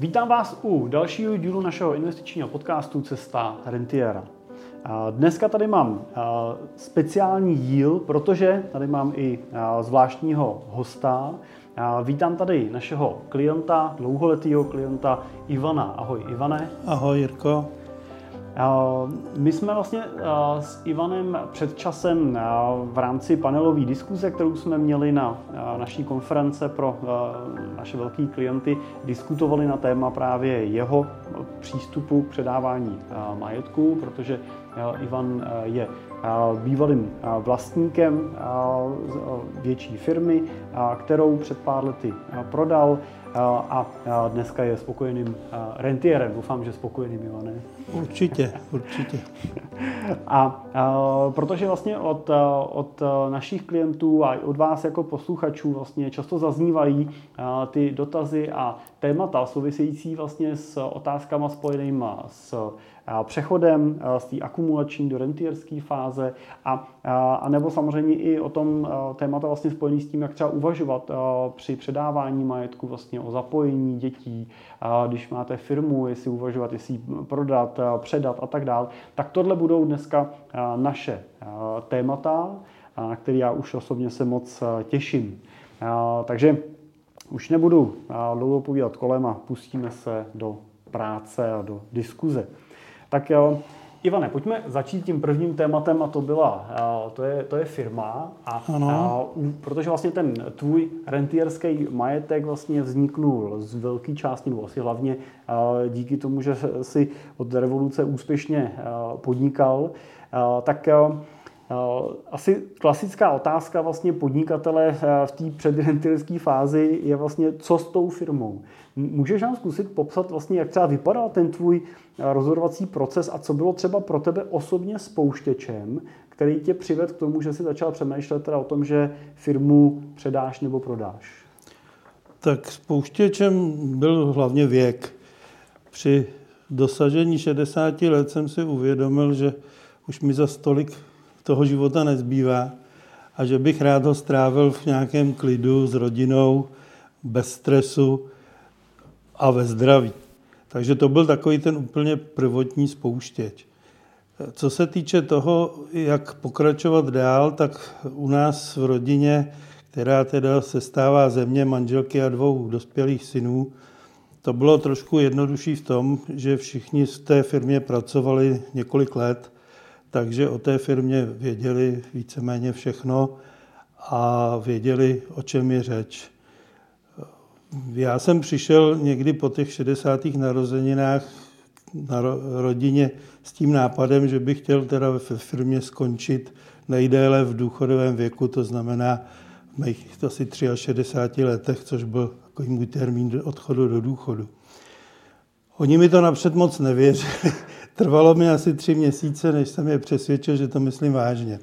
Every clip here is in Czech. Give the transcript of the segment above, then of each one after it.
Vítám vás u dalšího dílu našeho investičního podcastu Cesta Rentiera. Dneska tady mám speciální díl, protože tady mám i zvláštního hosta. Vítám tady našeho klienta, dlouholetého klienta Ivana. Ahoj Ivane. Ahoj Jirko. My jsme vlastně s Ivanem před časem v rámci panelové diskuze, kterou jsme měli na naší konference pro naše velké klienty, diskutovali na téma právě jeho přístupu k předávání majetku, protože Ivan je bývalým vlastníkem větší firmy, kterou před pár lety prodal a dneska je spokojeným rentierem. Doufám, že spokojeným, Ivane. Určitě, určitě. A, protože vlastně od, od našich klientů a od vás jako posluchačů vlastně často zaznívají ty dotazy a témata související vlastně s otázkama spojenými s přechodem z té akumulační do rentierské fáze a, a nebo samozřejmě i o tom témata vlastně spojený s tím, jak třeba uvažovat při předávání majetku vlastně o zapojení dětí, když máte firmu, jestli uvažovat, jestli prodat, předat a tak dále, tak tohle budou dneska naše témata, na které já už osobně se moc těším. Takže už nebudu dlouho povídat kolem a pustíme se do práce a do diskuze. Tak jo, Ivane, pojďme začít tím prvním tématem a to byla, to je, to je firma. A, a protože vlastně ten tvůj rentierský majetek vlastně vzniknul z velké části, nebo asi hlavně díky tomu, že si od revoluce úspěšně podnikal, tak asi klasická otázka vlastně podnikatele v té předrentierské fázi je vlastně, co s tou firmou. Můžeš nám zkusit popsat vlastně, jak třeba vypadal ten tvůj rozhodovací proces a co bylo třeba pro tebe osobně spouštěčem, který tě přivedl k tomu, že si začal přemýšlet teda o tom, že firmu předáš nebo prodáš? Tak spouštěčem byl hlavně věk. Při dosažení 60 let jsem si uvědomil, že už mi za stolik toho života nezbývá a že bych rád ho strávil v nějakém klidu s rodinou, bez stresu a ve zdraví. Takže to byl takový ten úplně prvotní spouštěč. Co se týče toho, jak pokračovat dál, tak u nás v rodině, která teda se stává země manželky a dvou dospělých synů, to bylo trošku jednodušší v tom, že všichni v té firmě pracovali několik let, takže o té firmě věděli víceméně všechno a věděli, o čem je řeč. Já jsem přišel někdy po těch 60. narozeninách na rodině s tím nápadem, že bych chtěl teda ve firmě skončit nejdéle v důchodovém věku, to znamená v mých asi 63 letech, což byl takový můj termín odchodu do důchodu. Oni mi to napřed moc nevěřili. Trvalo mi asi tři měsíce, než jsem je přesvědčil, že to myslím vážně.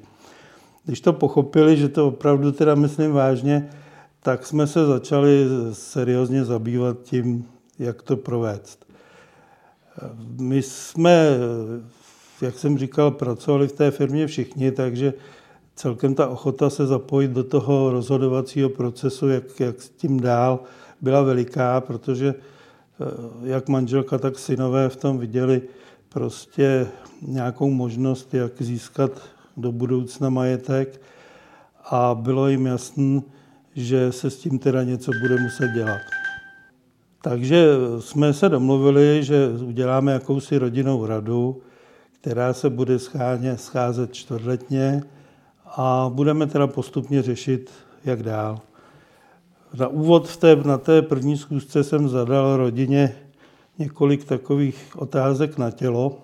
Když to pochopili, že to opravdu teda myslím vážně, tak jsme se začali seriózně zabývat tím, jak to provést. My jsme, jak jsem říkal, pracovali v té firmě všichni, takže celkem ta ochota se zapojit do toho rozhodovacího procesu, jak, jak s tím dál, byla veliká, protože eh, jak manželka, tak synové v tom viděli prostě nějakou možnost, jak získat do budoucna majetek a bylo jim jasné, že se s tím teda něco bude muset dělat. Takže jsme se domluvili, že uděláme jakousi rodinnou radu, která se bude scházet čtvrtletně a budeme teda postupně řešit, jak dál. Na úvod v té, na té první zkusce jsem zadal rodině několik takových otázek na tělo,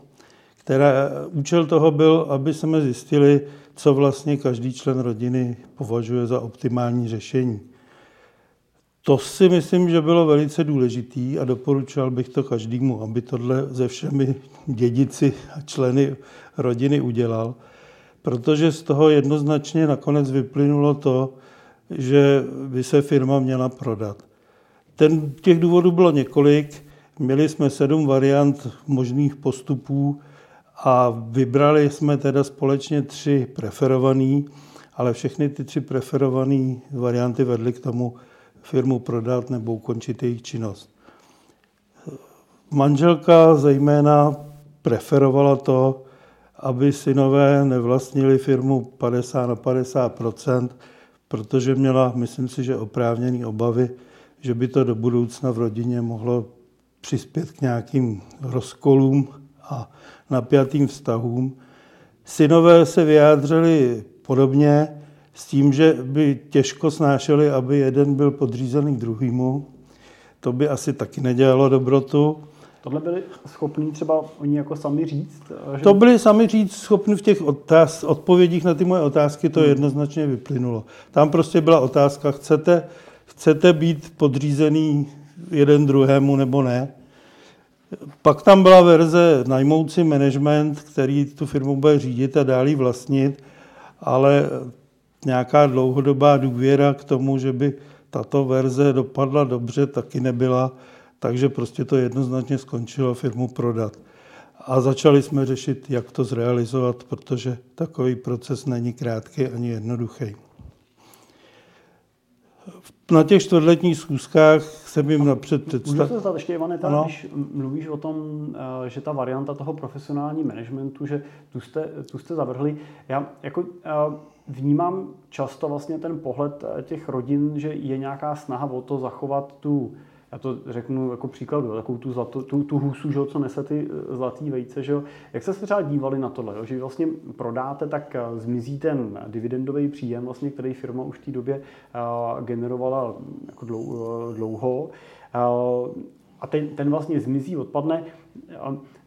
která účel toho byl, aby jsme zjistili, co vlastně každý člen rodiny považuje za optimální řešení. To si myslím, že bylo velice důležitý a doporučoval bych to každému, aby tohle ze všemi dědici a členy rodiny udělal, protože z toho jednoznačně nakonec vyplynulo to, že by se firma měla prodat. Ten, těch důvodů bylo několik. Měli jsme sedm variant možných postupů, a vybrali jsme teda společně tři preferovaný, ale všechny ty tři preferované varianty vedly k tomu firmu prodat nebo ukončit jejich činnost. Manželka zejména preferovala to, aby synové nevlastnili firmu 50 na 50% protože měla, myslím si, že oprávněný obavy, že by to do budoucna v rodině mohlo přispět k nějakým rozkolům a napjatým vztahům. Synové se vyjádřili podobně s tím, že by těžko snášeli, aby jeden byl podřízený druhýmu. To by asi taky nedělalo dobrotu. Tohle byli schopní třeba oni jako sami říct? Že... To byli sami říct schopni v těch otáz, odpovědích na ty moje otázky, to hmm. jednoznačně vyplynulo. Tam prostě byla otázka, chcete, chcete být podřízený jeden druhému nebo ne? Pak tam byla verze najmout si management, který tu firmu bude řídit a dál vlastnit, ale nějaká dlouhodobá důvěra k tomu, že by tato verze dopadla dobře, taky nebyla, takže prostě to jednoznačně skončilo firmu prodat. A začali jsme řešit, jak to zrealizovat, protože takový proces není krátký ani jednoduchý na těch čtvrtletních schůzkách jsem jim napřed představil. Můžu se zdat ještě, Ivane, tam, když mluvíš o tom, eh, že ta varianta toho profesionální managementu, že tu jste, tu jste zavrhli. Já jako eh, vnímám často vlastně ten pohled eh, těch rodin, že je nějaká snaha o to zachovat tu já to řeknu jako příkladu, takovou tu, zlato, tu, tu husu, že, co nese ty eh, zlatý vejce. Že, jak se třeba dívali na tohle, že vlastně prodáte, tak eh, zmizí ten dividendový příjem, vlastně, který firma už v té době uh, generovala jako dlouho. Uh, a ten, ten vlastně zmizí, odpadne.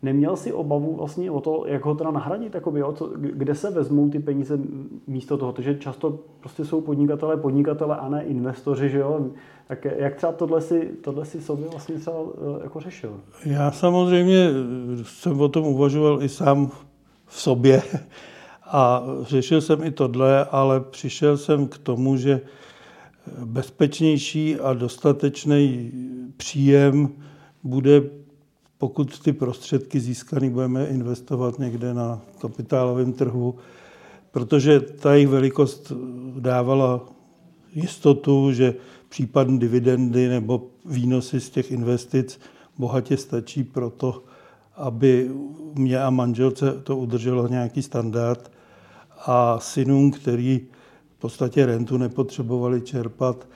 Neměl si obavu vlastně o to, jak ho teda nahradit, jakoby, jo? Co, kde se vezmou ty peníze místo toho, protože často prostě jsou podnikatelé, podnikatelé a ne investoři, že jo? Tak jak třeba tohle si, tohle si sobě vlastně třeba eh, jako řešil? Já samozřejmě jsem o tom uvažoval i sám v sobě a řešil jsem i tohle, ale přišel jsem k tomu, že bezpečnější a dostatečný příjem bude, pokud ty prostředky získané budeme investovat někde na kapitálovém trhu, protože ta jejich velikost dávala jistotu, že případné dividendy nebo výnosy z těch investic bohatě stačí pro to, aby mě a manželce to udrželo nějaký standard a synům, který v podstatě rentu nepotřebovali čerpat,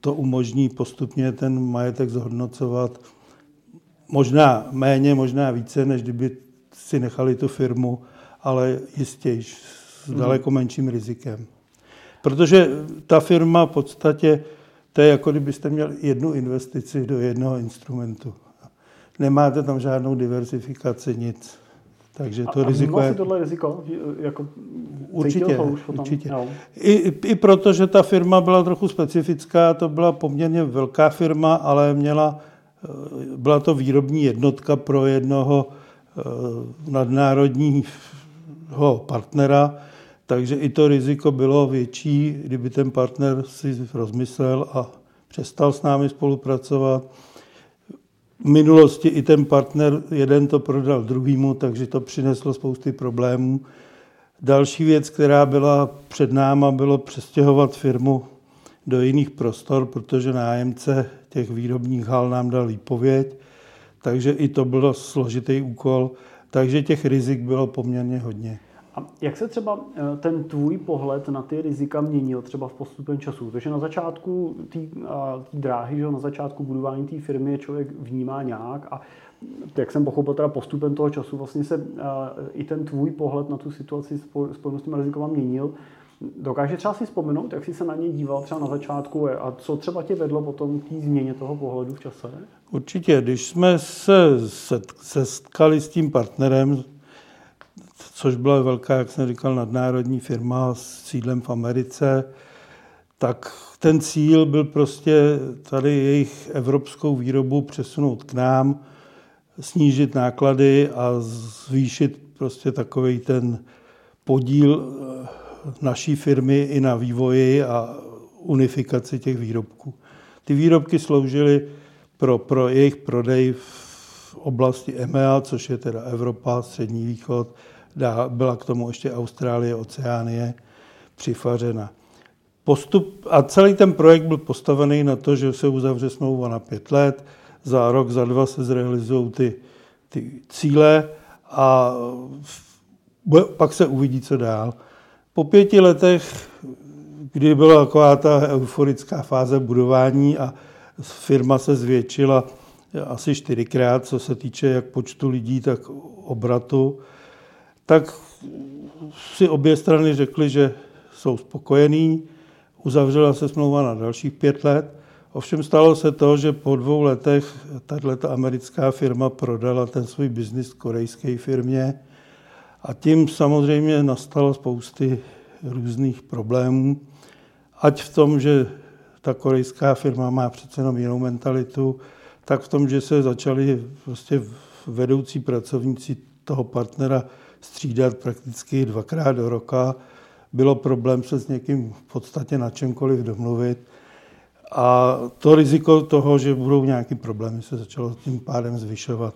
to umožní postupně ten majetek zhodnocovat možná méně, možná více, než kdyby si nechali tu firmu, ale jistě s daleko menším rizikem. Protože ta firma v podstatě to je jako kdybyste měli jednu investici do jednoho instrumentu. Nemáte tam žádnou diversifikaci, nic. Takže to a, riziko je... tohle riziko? Jako určitě, to už potom? určitě. No. I, I proto, že ta firma byla trochu specifická, to byla poměrně velká firma, ale měla, eh, byla to výrobní jednotka pro jednoho eh, nadnárodního partnera, takže i to riziko bylo větší, kdyby ten partner si rozmyslel a přestal s námi spolupracovat. V minulosti i ten partner jeden to prodal druhýmu, takže to přineslo spousty problémů. Další věc, která byla před náma, bylo přestěhovat firmu do jiných prostor, protože nájemce těch výrobních hal nám dal výpověď, takže i to byl složitý úkol, takže těch rizik bylo poměrně hodně. A jak se třeba eh, ten tvůj pohled na ty rizika měnil třeba v postupem času? Protože na začátku té dráhy, že na začátku budování té firmy člověk vnímá nějak a jak jsem pochopil, teda postupem toho času vlastně se i ten tvůj pohled na tu situaci spojenou s tím rizikem měnil. Dokáže třeba si vzpomenout, jak jsi se na ně díval třeba na začátku a co třeba tě vedlo potom k té změně toho pohledu v čase? Určitě, když jsme se setkali s tím partnerem, což byla velká, jak jsem říkal, nadnárodní firma s sídlem v Americe, tak ten cíl byl prostě tady jejich evropskou výrobu přesunout k nám, snížit náklady a zvýšit prostě takový ten podíl eh, naší firmy i na vývoji a unifikaci těch výrobků. Ty výrobky sloužily pro, pro jejich prodej v oblasti EMEA, což je teda Evropa, Střední východ, byla k tomu ještě Austrálie, Oceánie přifařena. Postup, a celý ten projekt byl postavený na to, že se uzavře smlouva na pět let, za rok, za dva se zrealizují ty, ty cíle a pak se uvidí, co dál. Po pěti letech, kdy byla taková ta euforická fáze budování a firma se zvětšila asi čtyřikrát, co se týče jak počtu lidí, tak obratu, tak si obě strany řekly, že jsou spokojení, uzavřela se smlouva na dalších pět let. Ovšem stalo se to, že po dvou letech tato americká firma prodala ten svůj biznis korejské firmě a tím samozřejmě nastalo spousty různých problémů. Ať v tom, že ta korejská firma má přece jenom jinou mentalitu, tak v tom, že se začali prostě vedoucí pracovníci toho partnera střídat prakticky dvakrát do roka. Bylo problém se s někým v podstatě na čemkoliv domluvit. A to riziko toho, že budou nějaký problémy, se začalo tím pádem zvyšovat.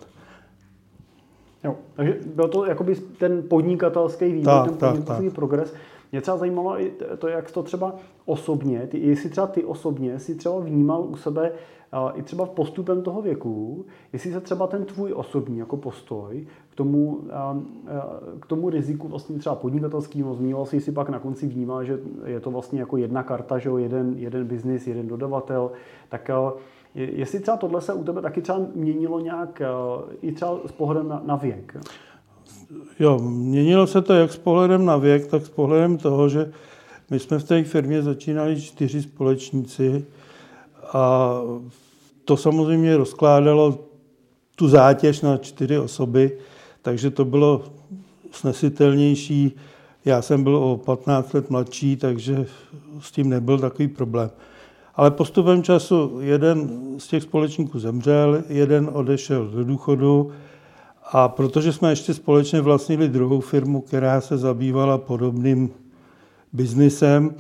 Jo, takže byl to jakoby ten podnikatelský vývoj, tak, ten podnikatelský tak, progres. Mě třeba zajímalo i to, jak to třeba osobně, ty, jestli třeba ty osobně si třeba vnímal u sebe i třeba postupem toho věku, jestli se třeba ten tvůj osobní jako postoj k tomu, k tomu riziku vlastně třeba podnikatelským zmínil si, si pak na konci vnímal, že je to vlastně jako jedna karta, že jo, jeden, jeden biznis, jeden dodavatel, tak jestli třeba tohle se u tebe taky třeba měnilo nějak i třeba s pohledem na, na věk? Jo, měnilo se to jak s pohledem na věk, tak s pohledem toho, že my jsme v té firmě začínali čtyři společníci a to samozřejmě rozkládalo tu zátěž na čtyři osoby, takže to bylo snesitelnější. Já jsem byl o 15 let mladší, takže s tím nebyl takový problém. Ale postupem času jeden z těch společníků zemřel, jeden odešel do důchodu a protože jsme ještě společně vlastnili druhou firmu, která se zabývala podobným biznisem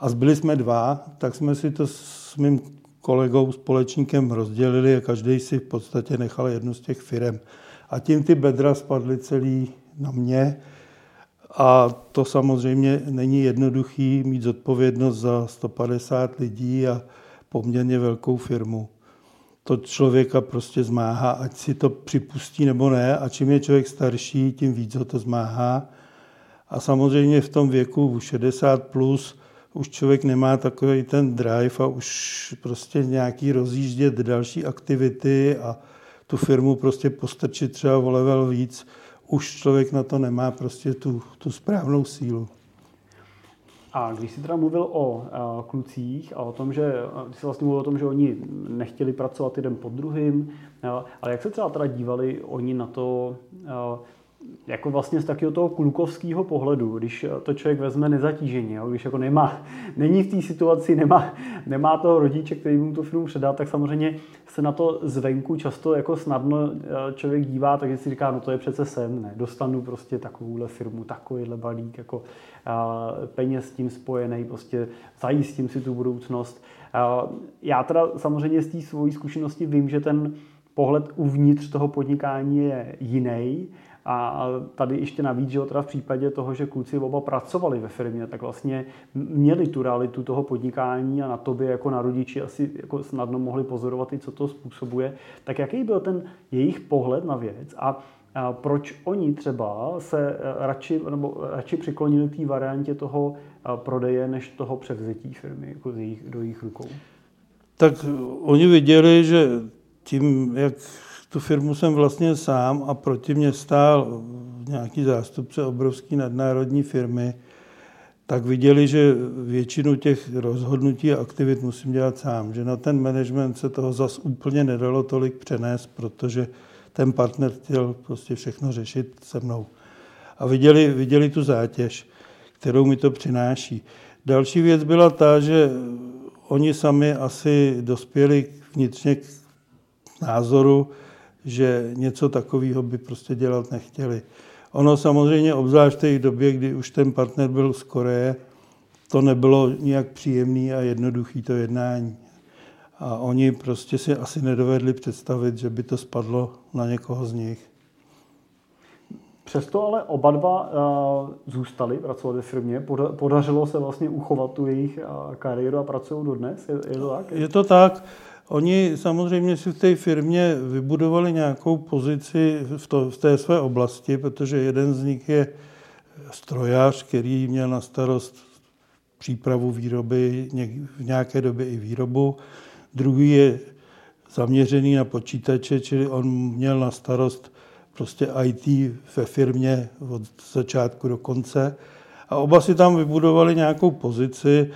a zbyli jsme dva, tak jsme si to s mým kolegou, společníkem rozdělili a každý si v podstatě nechal jednu z těch firm. A tím ty bedra spadly celý na mě. A to samozřejmě není jednoduchý mít zodpovědnost za 150 lidí a poměrně velkou firmu. To člověka prostě zmáhá, ať si to připustí nebo ne. A čím je člověk starší, tím víc ho to zmáhá. A samozřejmě v tom věku 60 plus už člověk nemá takový ten drive a už prostě nějaký rozjíždět další aktivity a tu firmu prostě postrčit třeba o level víc, už člověk na to nemá prostě tu, tu správnou sílu. A když jsi teda mluvil o uh, klucích a o tom, že ty jsi vlastně mluvil o tom, že oni nechtěli pracovat jeden pod druhým, uh, ale jak se třeba teda dívali oni na to, jako vlastně z takového toho klukovského pohledu, když to člověk vezme nezatíženě, jo, když jako nemá, není v té situaci, nemá, nemá toho rodiče, který mu tu firmu předá, tak samozřejmě se na to zvenku často jako snadno eh, člověk dívá, takže si říká, no to je přece sem, ne, dostanu prostě takovouhle firmu, takovýhle balík, jako a, peněz s tím spojený, prostě zajistím si tu budoucnost. A, já teda samozřejmě z té svojí zkušenosti vím, že ten pohled uvnitř toho podnikání je jiný, a tady ještě navíc, že teda v případě toho, že kluci oba pracovali ve firmě, tak vlastně měli tu realitu toho podnikání a na tobě jako na rodiči asi jako snadno mohli pozorovat i, co to způsobuje. Tak jaký byl ten jejich pohled na věc a proč oni třeba se e, radši, nebo radši přiklonili k té variantě toho e, prodeje, než toho převzetí firmy jako do jejich rukou? Tak oni viděli, že tím, jak tu firmu jsem vlastně sám a proti mě stál nějaký zástupce obrovské nadnárodní firmy, tak viděli, že většinu těch rozhodnutí a aktivit musím dělat sám, že na ten management se toho zas úplně nedalo tolik přenést, protože ten partner chtěl prostě všechno řešit se mnou. A viděli, viděli tu zátěž, kterou mi to přináší. Další věc byla ta, že oni sami asi dospěli vnitřně k názoru, že něco takového by prostě dělat nechtěli. Ono samozřejmě, obzvlášť v té době, kdy už ten partner byl z Koreje, to nebylo nijak příjemný a jednoduchý to jednání. A oni prostě si asi nedovedli představit, že by to spadlo na někoho z nich. Přesto ale oba dva uh, zůstali pracovat ve firmě. Podařilo se vlastně uchovat tu jejich uh, kariéru a pracují dodnes. Je, je to tak? Je to tak. Oni samozřejmě si v té firmě vybudovali nějakou pozici v, to, v té své oblasti, protože jeden z nich je strojař, který měl na starost přípravu výroby, v nějaké době i výrobu. Druhý je zaměřený na počítače, čili on měl na starost prostě IT ve firmě od začátku do konce. A oba si tam vybudovali nějakou pozici,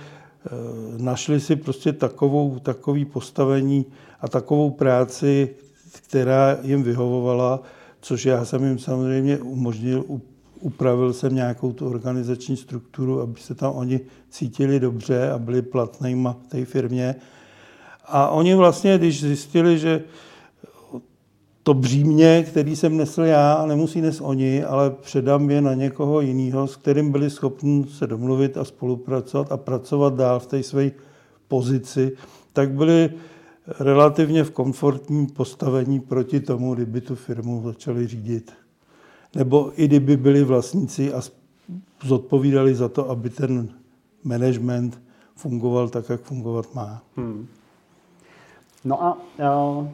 našli si prostě takovou, takový postavení a takovou práci, která jim vyhovovala, což já jsem jim samozřejmě umožnil, upravil jsem nějakou tu organizační strukturu, aby se tam oni cítili dobře a byli platnýma v té firmě. A oni vlastně, když zjistili, že to břímě, který jsem nesl já, nemusí nes oni, ale předám je na někoho jiného, s kterým byli schopni se domluvit a spolupracovat a pracovat dál v té své pozici, tak byli relativně v komfortním postavení proti tomu, kdyby tu firmu začali řídit. Nebo i kdyby byli vlastníci a zodpovídali za to, aby ten management fungoval tak, jak fungovat má. Hmm. No a uh,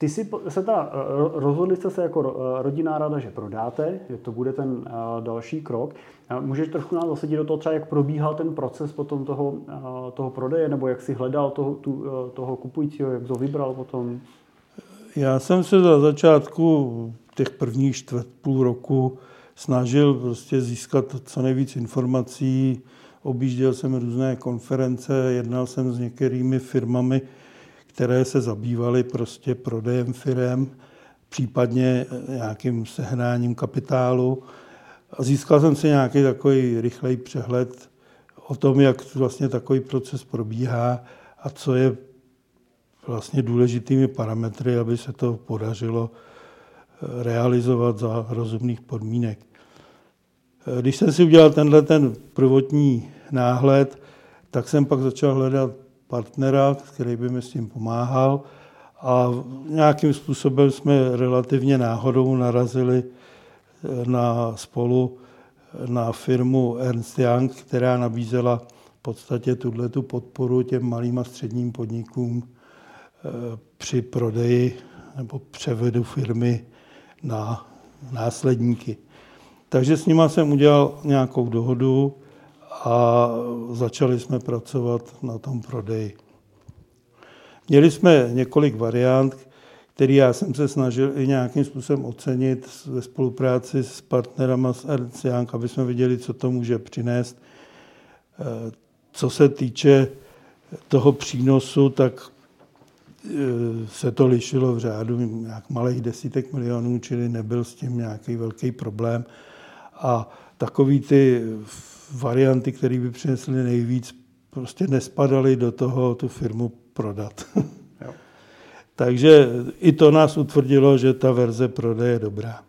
ty si se ta, rozhodli jste se jako rodinná rada, že prodáte, že to bude ten uh, další krok. Můžeš trošku nás zasadit do toho třeba, jak probíhal ten proces potom toho, toho prodeje, nebo jak si hledal toho, tu, toho kupujícího, jak to vybral potom? Já jsem se za začátku těch prvních čtvrt půl roku snažil prostě získat co nejvíc informací. Objížděl jsem různé konference, jednal jsem s některými firmami, které se zabývaly prostě prodejem firem, případně nějakým sehnáním kapitálu. A získal jsem si nějaký takový rychlej přehled o tom, jak vlastně takový proces probíhá a co je vlastně důležitými parametry, aby se to podařilo realizovat za rozumných podmínek. Když jsem si udělal tenhle ten prvotní náhled, tak jsem pak začal hledat partnera, který by mi s tím pomáhal a nějakým způsobem jsme relativně náhodou narazili na spolu na firmu Ernst Young, která nabízela v podstatě tuhle tu podporu těm malým a středním podnikům eh, při prodeji nebo převedu firmy na následníky. Takže s nima jsem udělal nějakou dohodu a začali jsme pracovat na tom prodeji. Měli jsme několik variant, které já jsem se snažil i nějakým způsobem ocenit ve spolupráci s partnerama z Ernst Young, aby jsme viděli, co to může přinést. Co se týče toho přínosu, tak Eh, se to lišilo v řádu nějak malých desítek milionů, čili nebyl s tím nějaký velký problém. A takový ty varianty, které by přinesly nejvíc, prostě nespadaly do toho tu firmu prodat. Jo. Takže i to nás utvrdilo, že ta verze prodeje je dobrá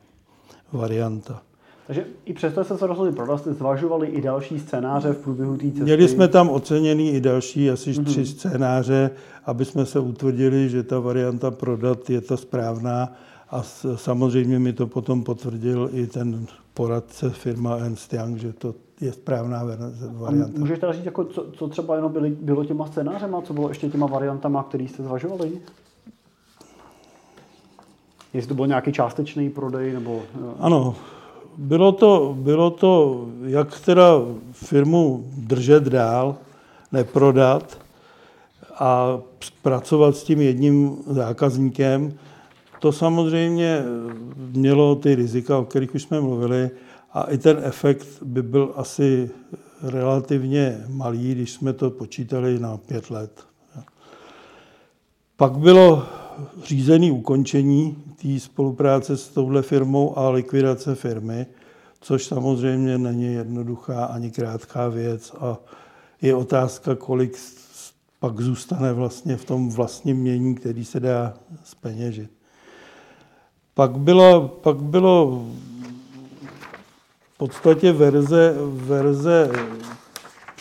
varianta. Takže i přesto jste se rozhodli prodat, jste zvažovali i další scénáře v průběhu té cesty? Měli jsme tam oceněný i další asi mm-hmm. tři scénáře, aby jsme se utvrdili, že ta varianta prodat je ta správná a samozřejmě mi to potom potvrdil i ten poradce firma Ernst Young, že to je správná varianta. Můžeš teda říct, jako, co, co třeba jenom byly, bylo těma scénářema, co bylo ještě těma variantama, který jste zvažovali? Jestli to byl nějaký částečný prodej? Nebo... Ano, bylo to, bylo to, jak teda firmu držet dál, neprodat a pracovat s tím jedním zákazníkem. To samozřejmě mělo ty rizika, o kterých už jsme mluvili, a i ten efekt by byl asi relativně malý, když jsme to počítali na pět let. Pak bylo řízené ukončení té spolupráce s touhle firmou a likvidace firmy, což samozřejmě není jednoduchá ani krátká věc a je otázka, kolik pak zůstane vlastně v tom vlastním mění, který se dá speněžit. Pak bylo, pak bylo podstatě verze, verze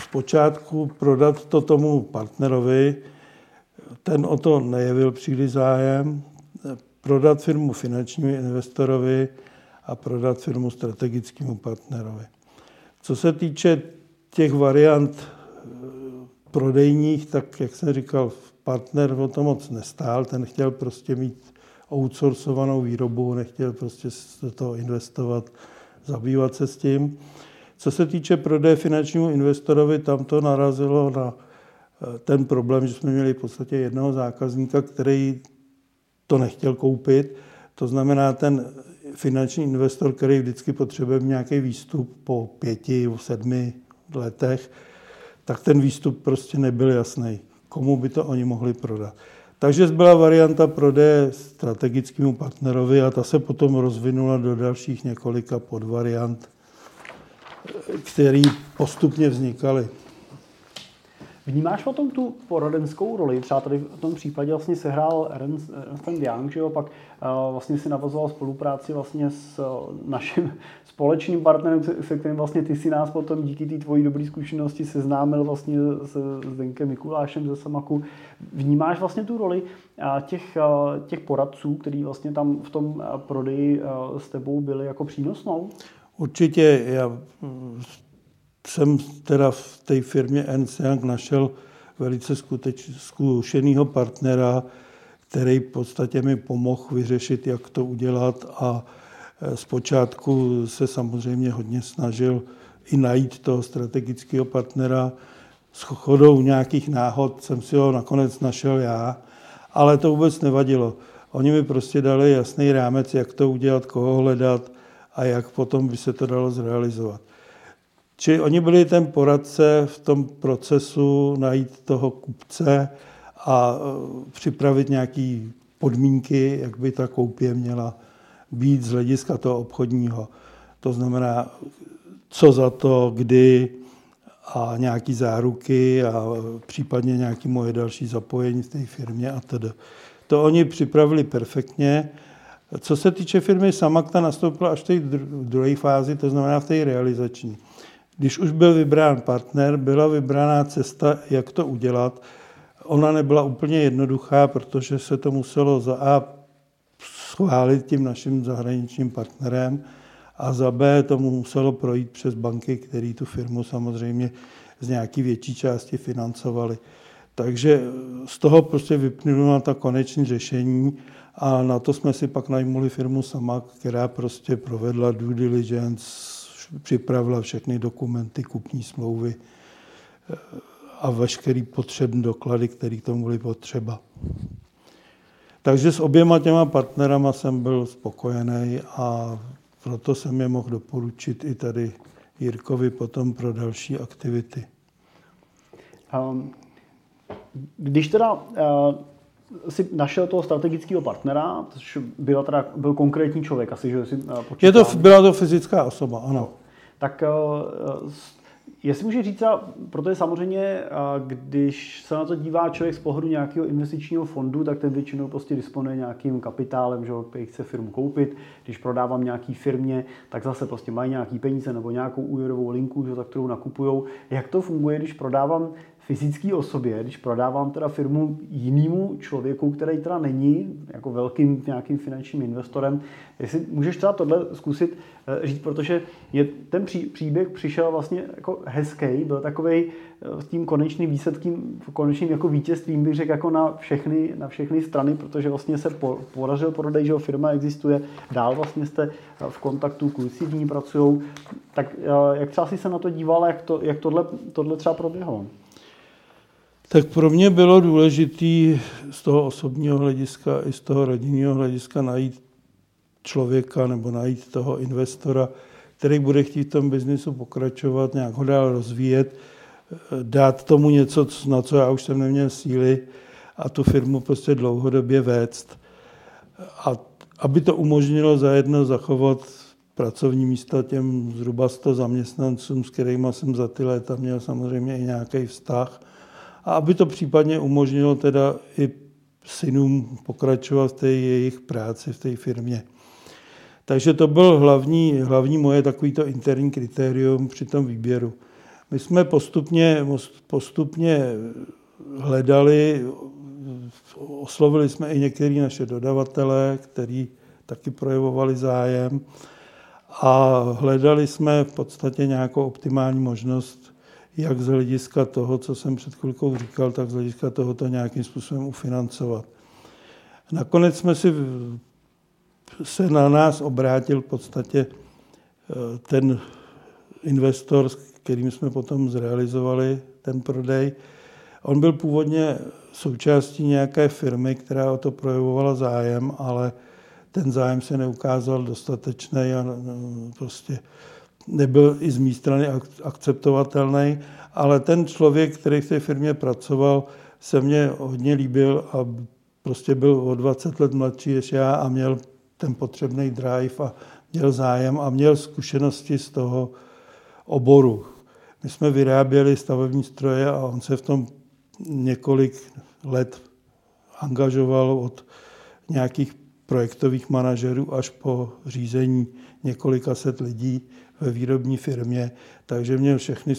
zpočátku prodat to tomu partnerovi, ten o to nejevil příliš zájem, prodat firmu finančnímu investorovi a prodat firmu strategickému partnerovi. Co se týče těch variant eh, prodejních, tak jak jsem říkal, partner o to moc nestál, ten chtěl prostě mít outsourcovanou výrobu, nechtěl prostě do toho investovat, zabývat se s tím. Co se týče prodeje finančnímu investorovi, tam to narazilo na eh, ten problém, že jsme měli v podstatě jednoho zákazníka, který to nechtěl koupit. To znamená, ten finanční investor, který vždycky potřebuje nějaký výstup po pěti, sedmi letech, tak ten výstup prostě nebyl jasný, komu by to oni mohli prodat. Takže byla varianta prodeje strategickému partnerovi a ta se potom rozvinula do dalších několika podvariant, které postupně vznikaly. Vnímáš o tom tu poradenskou roli? Třeba tady v tom případě vlastně sehrál Ernst, Young, že jo? pak uh, vlastně si navazoval spolupráci vlastně s uh, naším společným partnerem, se, kterým vlastně ty si nás potom díky té tvojí dobré zkušenosti seznámil vlastně s Zdenkem Mikulášem ze Samaku. Vnímáš vlastně tu roli uh, těch, těch poradců, který vlastně tam v tom prodeji s tebou byli jako přínosnou? Určitě. Já jsem teda v té firmě Ernst našel velice skuteč, partnera, který v podstatě mi pomohl vyřešit, jak to udělat a e, zpočátku se samozřejmě hodně snažil i najít toho strategického partnera. S chodou nějakých náhod jsem si ho nakonec našel já, ale to vůbec nevadilo. Oni mi prostě dali jasný rámec, jak to udělat, koho hledat a jak potom by se to dalo zrealizovat. Čili oni byli ten poradce v tom procesu najít toho kupce a e, připravit nějaké podmínky, jak by ta koupě měla být z hlediska toho obchodního. To znamená, co za to, kdy a nějaký záruky a případně nějaké moje další zapojení v té firmě a tedy. To oni připravili perfektně. Co se týče firmy Samak, ta nastoupila až v té druhé fázi, to znamená v té realizační. Když už byl vybrán partner, byla vybraná cesta, jak to udělat. Ona nebyla úplně jednoduchá, protože se to muselo za A schválit tím naším zahraničním partnerem a za B tomu muselo projít přes banky, které tu firmu samozřejmě z nějaké větší části financovali. Takže z toho prostě vyplynulo ta konečné řešení a na to jsme si pak najmuli firmu sama, která prostě provedla due diligence, připravila všechny dokumenty, kupní smlouvy eh, a veškerý potřebné doklady, které k tomu byly potřeba. Takže s oběma těma partnerama jsem byl spokojený a proto jsem je mohl doporučit i tady Jirkovi potom pro další aktivity. Um, když teda uh, si našel toho strategického partnera, což byl, teda, byl konkrétní člověk, asi, že si uh, Je to, byla to fyzická osoba, ano tak eh, Jestli můžu říct, protože samozřejmě, když se na to dívá člověk z pohledu nějakého investičního fondu, tak ten většinou prostě disponuje nějakým kapitálem, že chce firmu koupit. Když prodávám nějaký firmě, tak zase prostě mají nějaký peníze nebo nějakou úvěrovou linku, že, tak kterou nakupují. Jak to funguje, když prodávám fyzické osobě, když prodávám teda firmu jinému člověku, který teda není jako velkým nějakým finančním investorem, jestli můžeš třeba tohle zkusit eh, říct, protože je, ten pří, příběh přišel vlastně jako hezký, byl takový eh, s tím konečným výsledkem, konečným jako vítězstvím bych řekl jako na všechny, na všechny strany, protože vlastně se po, podařil prodej, že firma existuje, dál vlastně jste v kontaktu, kluci v ní pracují, tak eh, jak třeba si se na to díval, jak, to, jak tohle, tohle třeba proběhlo? Tak pro mě bylo důležité z toho osobního hlediska i z toho rodinného hlediska najít člověka nebo najít toho investora, který bude chtít v tom biznisu pokračovat, nějak ho dál rozvíjet, dát tomu něco, na co já už jsem neměl síly a tu firmu prostě dlouhodobě vést. A aby to umožnilo zajedno zachovat pracovní místa těm zhruba 100 zaměstnancům, s kterými jsem za ty léta měl samozřejmě i nějaký vztah, a aby to případně umožnilo teda i synům pokračovat v té jejich práci v té firmě. Takže to byl hlavní, hlavní moje takovýto interní kritérium při tom výběru. My jsme postupně, postupně hledali, oslovili jsme i některé naše dodavatele, kteří taky projevovali zájem a hledali jsme v podstatě nějakou optimální možnost, jak z hlediska toho, co jsem před chvilkou říkal, tak z hlediska toho to nějakým způsobem ufinancovat. Nakonec jsme si se na nás obrátil v podstatě eh, ten investor, s kterým jsme potom zrealizovali ten prodej. On byl původně součástí nějaké firmy, která o to projevovala zájem, ale ten zájem se neukázal dostatečný a no, prostě nebyl i z mé strany akceptovatelný, ale ten člověk, který v té firmě pracoval, se mně hodně líbil a prostě byl o 20 let mladší než já a měl ten potřebný drive a měl zájem a měl zkušenosti z toho oboru. My jsme vyráběli stavební stroje a on se v tom několik let angažoval od nějakých projektových manažerů až po řízení několika set lidí ve výrobní firmě, takže měl všechny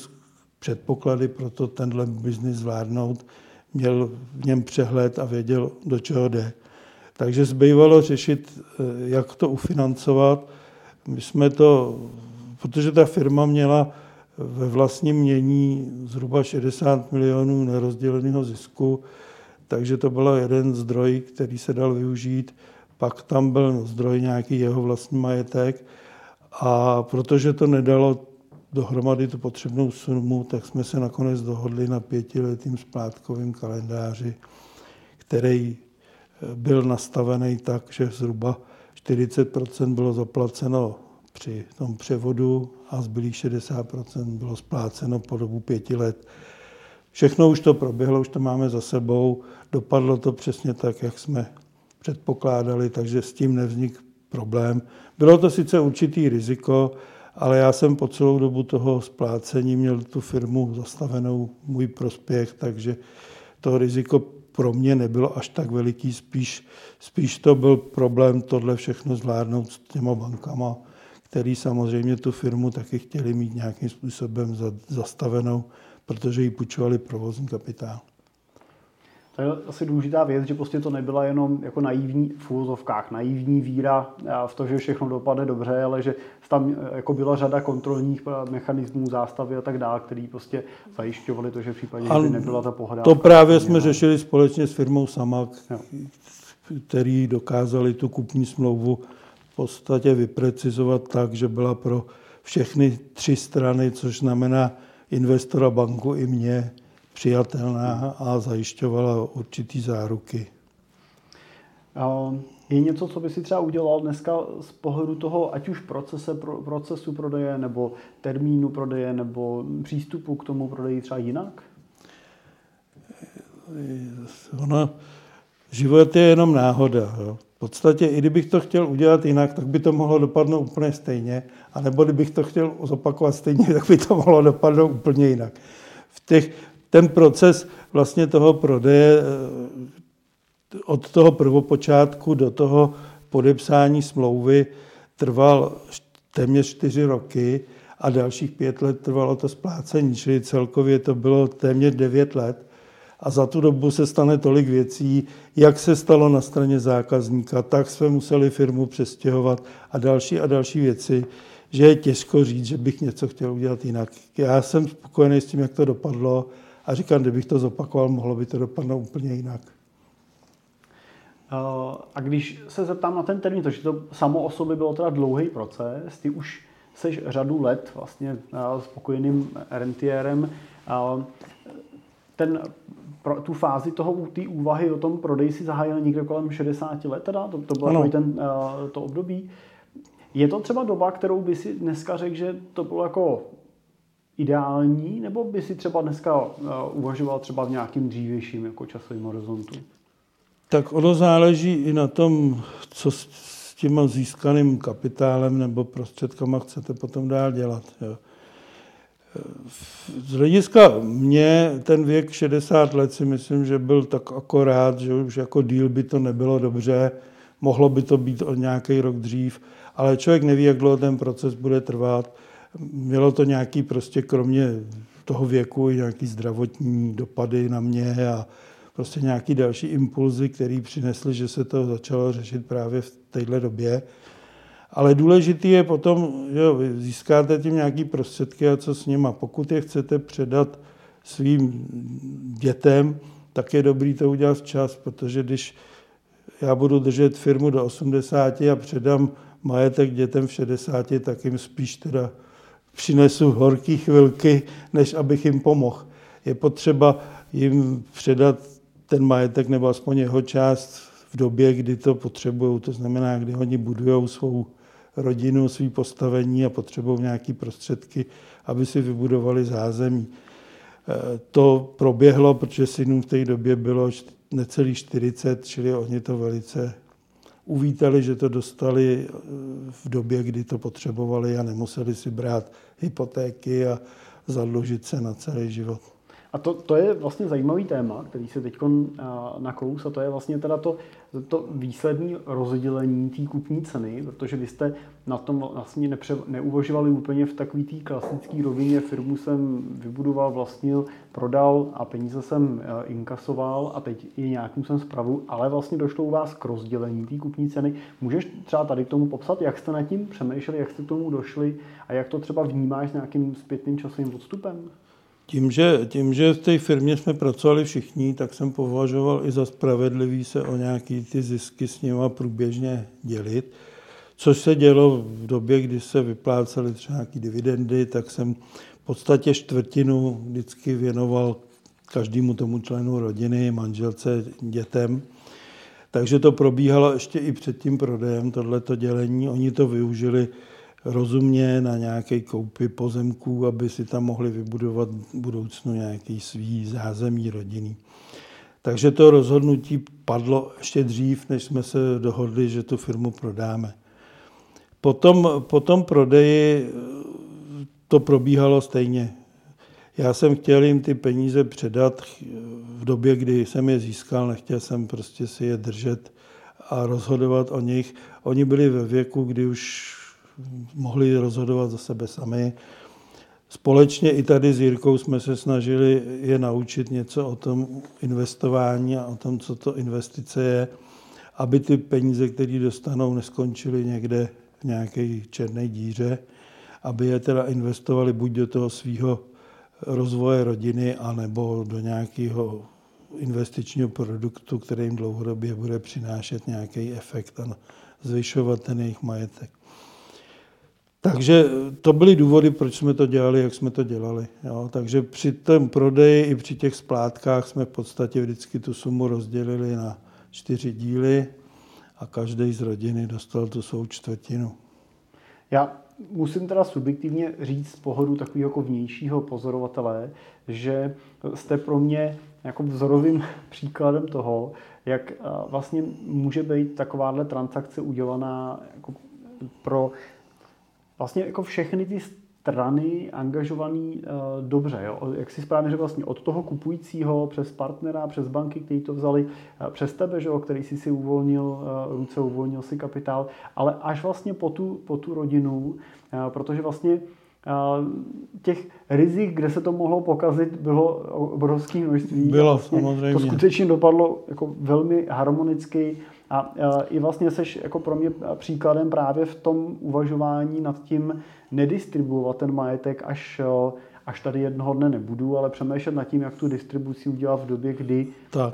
předpoklady pro to tenhle biznis zvládnout, měl v něm přehled a věděl, do čeho jde. Takže zbývalo řešit, eh, jak to ufinancovat. My jsme to, protože ta firma měla ve vlastním mění zhruba 60 milionů nerozděleného zisku, takže to byl jeden zdroj, který se dal využít. Pak tam byl zdroj nějaký jeho vlastní majetek a protože to nedalo dohromady tu potřebnou sumu, tak jsme se nakonec dohodli na pětiletým splátkovým kalendáři, který eh, byl nastavený tak, že zhruba 40% bylo zaplaceno při tom převodu a zbylých 60% bylo spláceno po dobu pěti let. Všechno už to proběhlo, už to máme za sebou, dopadlo to přesně tak, jak jsme předpokládali, takže s tím nevznik problém. Bylo to sice určitý riziko, ale já jsem po celou dobu toho splácení měl tu firmu zastavenou můj prospěch, takže to riziko pro mě nebylo až tak veliký, spíš, spíš to byl problém tohle všechno zvládnout s těma bankama, který samozřejmě tu firmu taky chtěli mít nějakým způsobem zastavenou, protože jí půjčovali provozní kapitál. To je asi důležitá věc, že prostě to nebyla jenom jako naivní v úvozovkách, naivní víra v to, že všechno dopadne dobře, ale že tam jako byla řada kontrolních mechanismů, zástavy a tak dále, který prostě zajišťovali to, že v případě, že by nebyla ta pohoda. To právě jsme měla. řešili společně s firmou Samak, jo. který dokázali tu kupní smlouvu v podstatě vyprecizovat tak, že byla pro všechny tři strany, což znamená investora, banku i mě, přijatelná a zajišťovala určitý záruky. Je něco, co by si třeba udělal dneska z pohledu toho, ať už procese, procesu prodeje, nebo termínu prodeje, nebo přístupu k tomu prodeji třeba jinak? Ono, život je jenom náhoda. Jo. V podstatě, i kdybych to chtěl udělat jinak, tak by to mohlo dopadnout úplně stejně. A nebo kdybych to chtěl zopakovat stejně, tak by to mohlo dopadnout úplně jinak. V těch, ten proces vlastně toho prodeje eh, od toho prvopočátku do toho podepsání smlouvy trval téměř čtyři roky a dalších pět let trvalo to splácení, čili celkově to bylo téměř devět let. A za tu dobu se stane tolik věcí, jak se stalo na straně zákazníka, tak jsme museli firmu přestěhovat a další a další věci, že je těžko říct, že bych něco chtěl udělat jinak. Já jsem spokojený s tím, jak to dopadlo a říkám, kdybych to zopakoval, mohlo by to dopadnout úplně jinak. A když se zeptám na ten termín, protože to samo o sobě bylo teda dlouhý proces, ty už seš řadu let vlastně spokojeným rentiérem. Ten, tu fázi toho, té úvahy o tom prodeji si zahájil někde kolem 60 let, teda? To, to bylo ten, to období. Je to třeba doba, kterou by si dneska řekl, že to bylo jako ideální, nebo by si třeba dneska eh, uvažoval třeba v nějakým dřívějším jako časovým horizontu? Tak ono záleží i na tom, co s tím získaným kapitálem nebo prostředkama chcete potom dál dělat. Jo. Z hlediska mě ten věk 60 let si myslím, že byl tak akorát, že už jako díl by to nebylo dobře, mohlo by to být o nějaký rok dřív, ale člověk neví, jak dlouho ten proces bude trvat mělo to nějaký prostě kromě toho věku i nějaký zdravotní dopady na mě a prostě nějaký další impulzy, které přinesly, že se to začalo řešit právě v téhle době. Ale důležitý je potom, že získáte tím nějaký prostředky a co s nima. Pokud je chcete předat svým dětem, tak je dobrý to udělat včas, protože když já budu držet firmu do 80 a předám majetek dětem v 60, tak jim spíš teda přinesu horký chvilky, než abych jim pomohl. Je potřeba jim předat ten majetek nebo aspoň jeho část v době, kdy to potřebují, to znamená, kdy oni budují svou rodinu, svý postavení a potřebují nějaké prostředky, aby si vybudovali zázemí. E, to proběhlo, protože synům v té době bylo necelých 40, čili oni to velice uvítali, že to dostali e, v době, kdy to potřebovali a nemuseli si brát hypotéky a zadlužit se na celý život. A to, to je vlastně zajímavý téma, který se teď nakous a to je vlastně teda to, to výslední rozdělení té kupní ceny, protože vy jste na tom vlastně nepře, neuvažovali úplně v takové té klasické rovině. Firmu jsem vybudoval, vlastnil, prodal a peníze jsem inkasoval a teď i nějakým jsem zpravu, ale vlastně došlo u vás k rozdělení té kupní ceny. Můžeš třeba tady k tomu popsat, jak jste nad tím přemýšleli, jak jste k tomu došli a jak to třeba vnímáš s nějakým zpětným časovým odstupem? Tím že, tím, že v té firmě jsme pracovali všichni, tak jsem považoval i za spravedlivý se o nějaký ty zisky s nimi průběžně dělit. Což se dělo v době, kdy se vyplácely třeba nějaké dividendy, tak jsem v podstatě čtvrtinu vždycky věnoval každému tomu členu rodiny, manželce, dětem. Takže to probíhalo ještě i před tím prodejem, tohleto dělení. Oni to využili rozumně na nějaké koupy pozemků, aby si tam mohli vybudovat v budoucnu nějaký svý zázemí rodiny. Takže to rozhodnutí padlo ještě dřív, než jsme se dohodli, že tu firmu prodáme. Potom, po tom prodeji eh, to probíhalo stejně. Já jsem chtěl jim ty peníze předat v době, kdy jsem je získal, nechtěl jsem prostě si je držet a rozhodovat o nich. Oni byli ve věku, kdy už mohli rozhodovat za sebe sami. Společně i tady s Jirkou jsme se snažili je naučit něco o tom investování a o tom, co to investice je, aby ty peníze, které dostanou, neskončily někde v nějaké černé díře, aby je teda investovali buď do toho svého rozvoje rodiny, anebo do nějakého investičního produktu, který jim dlouhodobě bude přinášet nějaký efekt a zvyšovat ten jejich majetek. Takže to byly důvody, proč jsme to dělali, jak jsme to dělali. Jo. Takže při tom prodeji i při těch splátkách jsme v podstatě vždycky tu sumu rozdělili na čtyři díly a každý z rodiny dostal tu svou čtvrtinu. Já musím teda subjektivně říct z pohledu takového jako vnějšího pozorovatele, že jste pro mě jako vzorovým příkladem toho, jak vlastně může být takováhle transakce udělaná jako pro vlastně jako všechny ty strany angažovaný uh, dobře. Jo? Jak si správně řekl, vlastně od toho kupujícího přes partnera, přes banky, kteří to vzali, uh, přes tebe, že jo? který si si uvolnil uh, ruce, uvolnil si kapitál, ale až vlastně po tu, po tu rodinu, uh, protože vlastně těch rizik, kde se to mohlo pokazit, bylo obrovské množství. Bylo, vlastně samozřejmě. To skutečně dopadlo jako velmi harmonicky a i vlastně seš jako pro mě příkladem právě v tom uvažování nad tím nedistribuovat ten majetek až, až tady jednoho dne nebudu, ale přemýšlet nad tím, jak tu distribuci udělat v době, kdy, tak,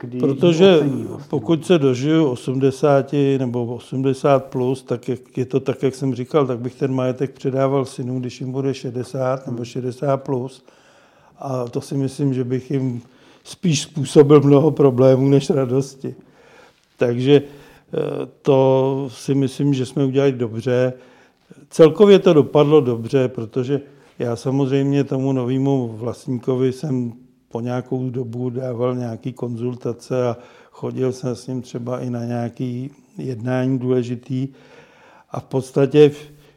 kdy Protože vlastně. pokud se dožiju 80 nebo 80 plus, tak jak je to tak, jak jsem říkal, tak bych ten majetek předával synům, když jim bude 60 nebo 60 plus. A to si myslím, že bych jim spíš způsobil mnoho problémů než radosti. Takže eh, to si myslím, že jsme udělali dobře. Celkově to dopadlo dobře, protože já samozřejmě tomu novému vlastníkovi jsem po nějakou dobu dával nějaký konzultace a chodil jsem s ním třeba i na nějaký jednání důležitý. A v podstatě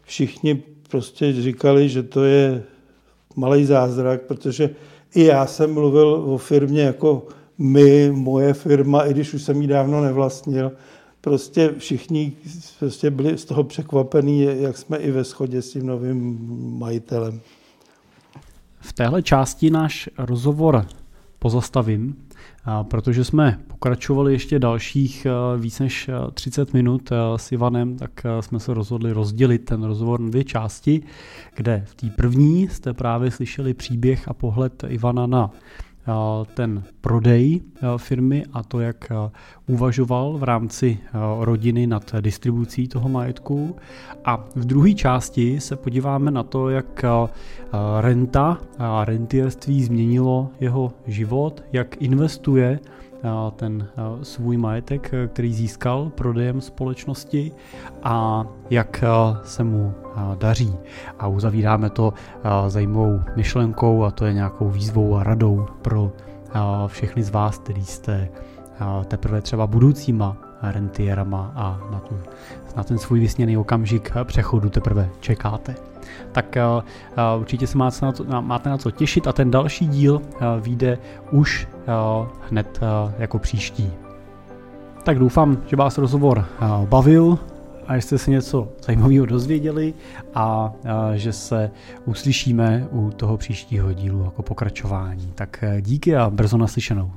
všichni prostě říkali, že to je malý zázrak, protože i já jsem mluvil o firmě jako my, moje firma, i když už jsem ji dávno nevlastnil, prostě všichni prostě byli z toho překvapení, jak jsme i ve shodě s tím novým majitelem. V téhle části náš rozhovor pozastavím protože jsme pokračovali ještě dalších víc než 30 minut s Ivanem, tak jsme se rozhodli rozdělit ten rozhovor na dvě části, kde v té první jste právě slyšeli příběh a pohled Ivana na ten prodej firmy a to, jak uvažoval v rámci rodiny nad distribucí toho majetku. A v druhé části se podíváme na to, jak renta a rentierství změnilo jeho život, jak investuje ten svůj majetek, který získal prodejem společnosti a jak se mu daří. A uzavíráme to zajímavou myšlenkou a to je nějakou výzvou a radou pro všechny z vás, kteří jste teprve třeba budoucíma rentierama a na, na ten svůj vysněný okamžik přechodu teprve čekáte. Tak uh, určitě se máte na, to, máte na co těšit a ten další díl uh, vyjde už hned jako příští. Tak doufám, že vás rozhovor bavil a že jste se něco zajímavého dozvěděli a že se uslyšíme u toho příštího dílu jako pokračování. Tak díky a brzo naslyšenou.